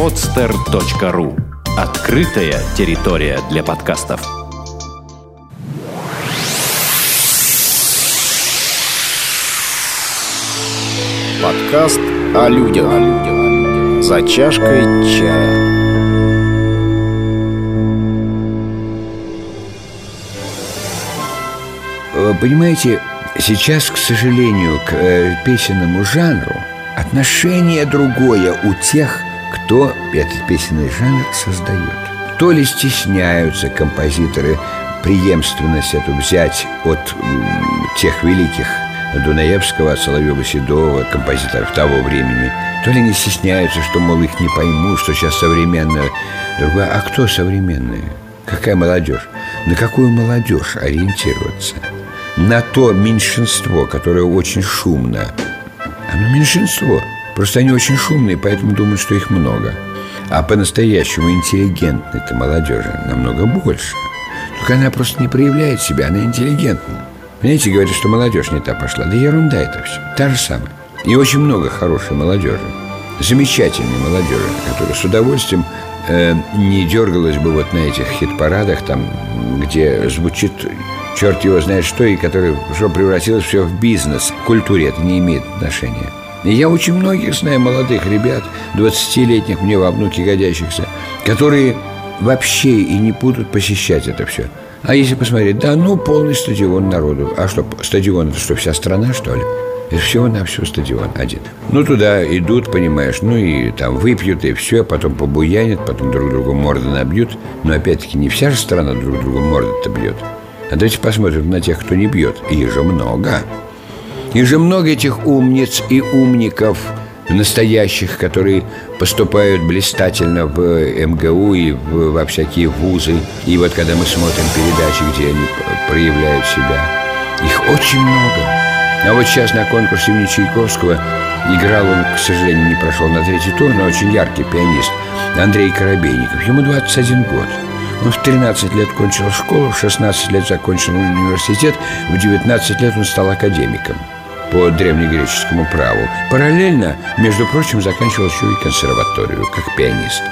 podster.ru Открытая территория для подкастов. Подкаст о людях. За чашкой чая. Понимаете, сейчас, к сожалению, к э, песенному жанру отношение другое у тех, кто этот песенный жанр создает. То ли стесняются композиторы преемственность эту взять от тех великих Дунаевского, Соловьева, Седова, композиторов того времени, то ли не стесняются, что, мол, их не пойму, что сейчас современное другое. А кто современные? Какая молодежь? На какую молодежь ориентироваться? На то меньшинство, которое очень шумно. Оно меньшинство. Просто они очень шумные, поэтому думают, что их много. А по-настоящему интеллигентной-то молодежи намного больше. Только она просто не проявляет себя, она интеллигентна. Понимаете, говорят, что молодежь не та пошла. Да ерунда это все. Та же самая. И очень много хорошей молодежи. Замечательной молодежи, которая с удовольствием э, не дергалась бы вот на этих хит-парадах, там, где звучит черт его знает что, и которое что превратилось все в бизнес. К культуре это не имеет отношения. И я очень многих знаю молодых ребят, 20-летних, мне во внуки годящихся, которые вообще и не будут посещать это все. А если посмотреть, да ну полный стадион народу. А что, стадион это что, вся страна, что ли? Это всего на всю стадион один. Ну, туда идут, понимаешь, ну и там выпьют, и все, потом побуянят, потом друг другу морды набьют. Но опять-таки не вся же страна друг другу морды-то бьет. А давайте посмотрим на тех, кто не бьет. Их же много. Их же много этих умниц и умников настоящих, которые поступают блистательно в МГУ и в, во всякие вузы. И вот когда мы смотрим передачи, где они проявляют себя, их очень много. А вот сейчас на конкурсе имени Чайковского играл он, к сожалению, не прошел на третий тур, но очень яркий пианист Андрей Коробейников. Ему 21 год. Он в 13 лет кончил школу, в 16 лет закончил университет, в 19 лет он стал академиком по древнегреческому праву. Параллельно, между прочим, заканчивал еще и консерваторию, как пианист.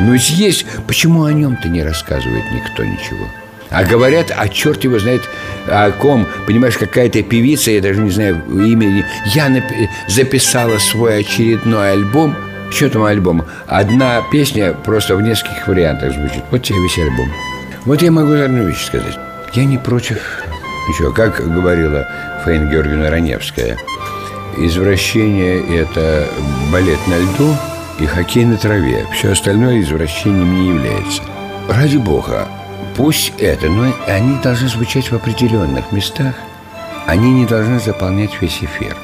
Но ведь есть, почему о нем-то не рассказывает никто ничего? А говорят, а черт его знает о ком Понимаешь, какая-то певица, я даже не знаю имени Я нап- записала свой очередной альбом Что там альбом? Одна песня просто в нескольких вариантах звучит Вот тебе весь альбом Вот я могу одну вещь сказать Я не против ничего Как говорила Фаина Георгиевна Раневская Извращение – это балет на льду и хоккей на траве Все остальное извращением не является Ради Бога, Пусть это, но они должны звучать в определенных местах. Они не должны заполнять весь эфир.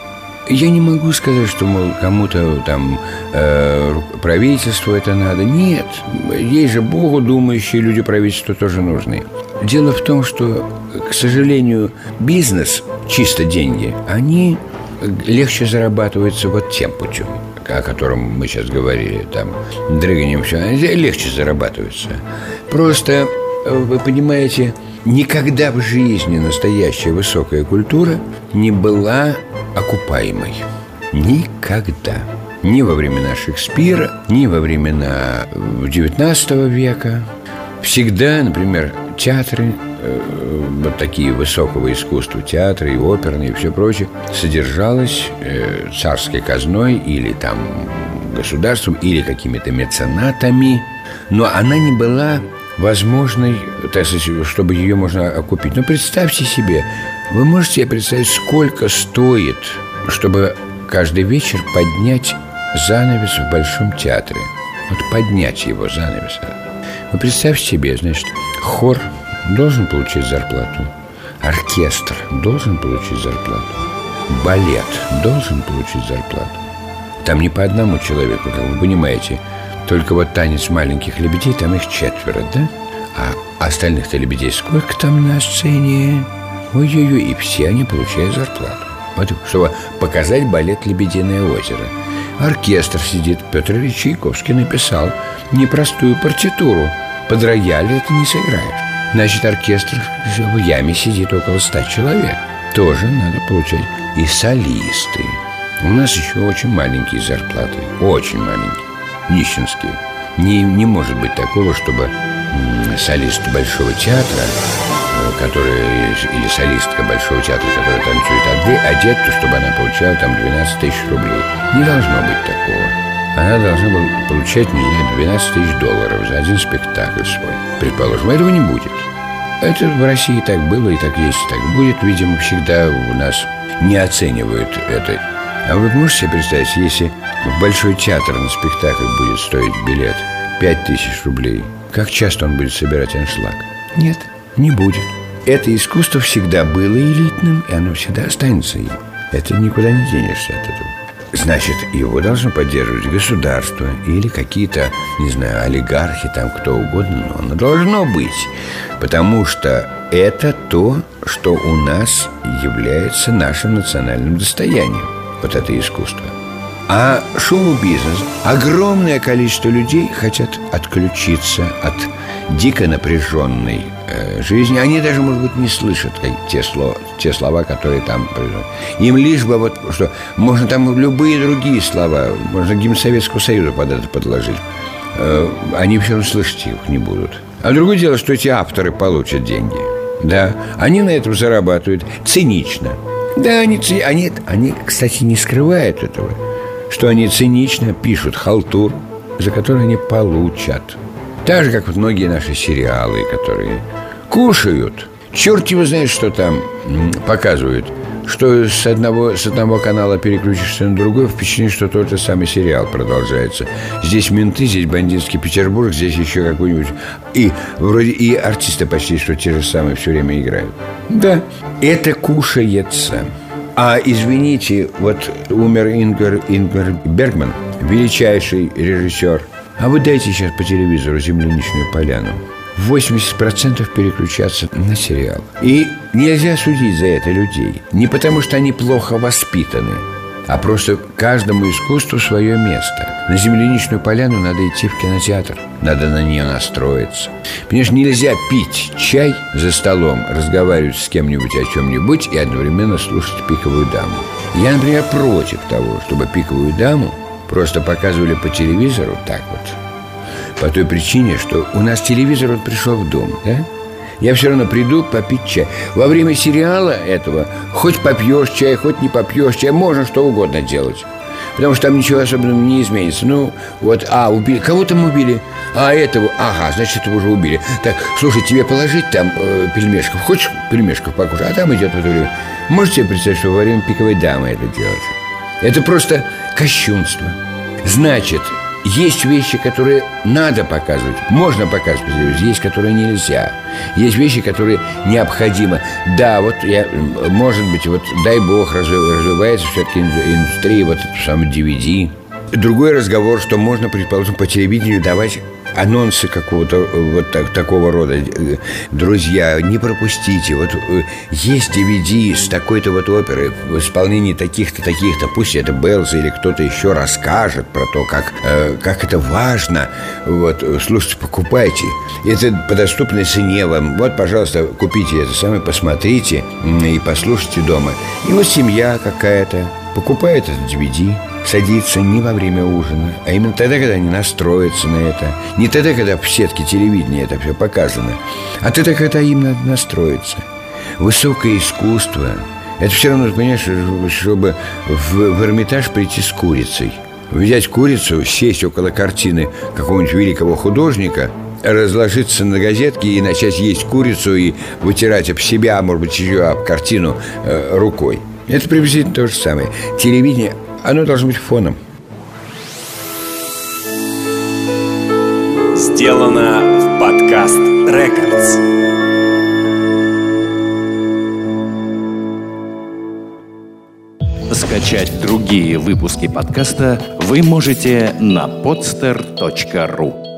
Я не могу сказать, что, мол, кому-то там э, правительству это надо. Нет, есть же Богу думающие люди правительству тоже нужны. Дело в том, что, к сожалению, бизнес, чисто деньги, они легче зарабатываются вот тем путем о котором мы сейчас говорили, там, дрыганием все, легче зарабатываются. Просто вы понимаете, никогда в жизни настоящая высокая культура не была окупаемой. Никогда. Ни во времена Шекспира, ни во времена XIX века. Всегда, например, театры, э, вот такие высокого искусства, театры и оперные и все прочее, содержалось э, царской казной или там государством, или какими-то меценатами, но она не была возможной, так сказать, чтобы ее можно окупить. Но представьте себе, вы можете себе представить, сколько стоит, чтобы каждый вечер поднять занавес в Большом театре. Вот поднять его занавес. Вы представьте себе, значит, хор должен получить зарплату, оркестр должен получить зарплату, балет должен получить зарплату. Там не по одному человеку, как вы понимаете – только вот танец маленьких лебедей, там их четверо, да? А остальных-то лебедей сколько там на сцене? Ой-ой-ой, и все они получают зарплату. Вот, чтобы показать балет «Лебединое озеро». Оркестр сидит, Петр Ильич Чайковский написал непростую партитуру. Под рояль это не сыграешь. Значит, оркестр в яме сидит около ста человек. Тоже надо получать. И солисты. У нас еще очень маленькие зарплаты. Очень маленькие нищенские. Не, не может быть такого, чтобы солист Большого театра который, или солистка Большого театра, которая танцует одет, чтобы она получала там 12 тысяч рублей. Не должно быть такого. Она должна была получать, знаю, 12 тысяч долларов за один спектакль свой. Предположим, этого не будет. Это в России так было и так есть, и так будет. Видимо, всегда у нас не оценивают это. А вы можете себе представить, если в Большой театр на спектакль будет стоить билет 5 тысяч рублей, как часто он будет собирать аншлаг? Нет, не будет. Это искусство всегда было элитным, и оно всегда останется им. Это никуда не денешься от этого. Значит, его должно поддерживать государство или какие-то, не знаю, олигархи, там кто угодно, но оно должно быть. Потому что это то, что у нас является нашим национальным достоянием. Вот это искусство. А шоу-бизнес, огромное количество людей хотят отключиться от дико напряженной жизни. Они даже, может быть, не слышат те, слова, те слова, которые там. Им лишь бы вот, что можно там любые другие слова, можно гимн Советского Союза под это подложить. Э, они все равно слышать их не будут. А другое дело, что эти авторы получат деньги. Да, они на этом зарабатывают цинично. Да, они, они, они, кстати, не скрывают этого, что они цинично пишут халтур, за который они получат. Так же, как вот многие наши сериалы, которые кушают. Черт его знает, что там показывают. Что с одного, с одного канала переключишься на другой, впечатление, что тот же самый сериал продолжается. Здесь менты, здесь бандитский Петербург, здесь еще какой-нибудь... И вроде и артисты почти что те же самые все время играют. Да, это кушается. А извините, вот умер Ингер, Ингер Бергман, величайший режиссер – а вы дайте сейчас по телевизору «Земляничную поляну». 80% переключаться на сериал. И нельзя судить за это людей. Не потому, что они плохо воспитаны, а просто каждому искусству свое место. На земляничную поляну надо идти в кинотеатр. Надо на нее настроиться. Понимаешь, нельзя пить чай за столом, разговаривать с кем-нибудь о чем-нибудь и одновременно слушать пиковую даму. Я, например, против того, чтобы пиковую даму Просто показывали по телевизору так вот По той причине, что у нас телевизор вот пришел в дом, да? Я все равно приду попить чай Во время сериала этого Хоть попьешь чай, хоть не попьешь чай Можно что угодно делать Потому что там ничего особенного не изменится Ну, вот, а, убили, кого там убили? А этого, ага, значит, его уже убили Так, слушай, тебе положить там э, пельмешков Хочешь пельмешков покушать? А там идет в это время Можете себе представить, что во время пиковой дамы это делать? Это просто кощунство. Значит, есть вещи, которые надо показывать, можно показывать есть, которые нельзя. Есть вещи, которые необходимо. Да, вот я, может быть, вот дай бог развивается все-таки индустрия, вот это самое DVD. Другой разговор, что можно, предположим, по телевидению давать анонсы какого-то вот так, такого рода. Друзья, не пропустите. Вот э, есть DVD с такой-то вот оперы в исполнении таких-то, таких-то. Пусть это Бэлза или кто-то еще расскажет про то, как, э, как это важно. Вот, слушайте, покупайте. Это по доступной цене вам. Вот, пожалуйста, купите это самое, посмотрите и послушайте дома. И вот семья какая-то покупает этот DVD – садиться не во время ужина, а именно тогда, когда они настроятся на это. Не тогда, когда в сетке телевидения это все показано, а тогда, когда им надо настроиться. Высокое искусство – это все равно, понимаешь, чтобы в, в Эрмитаж прийти с курицей. Взять курицу, сесть около картины какого-нибудь великого художника – разложиться на газетке и начать есть курицу и вытирать об себя, а может быть, еще об картину э, рукой. Это приблизительно то же самое. Телевидение оно должно быть фоном. Сделано в подкаст Рекордс. Скачать другие выпуски подкаста вы можете на podster.ru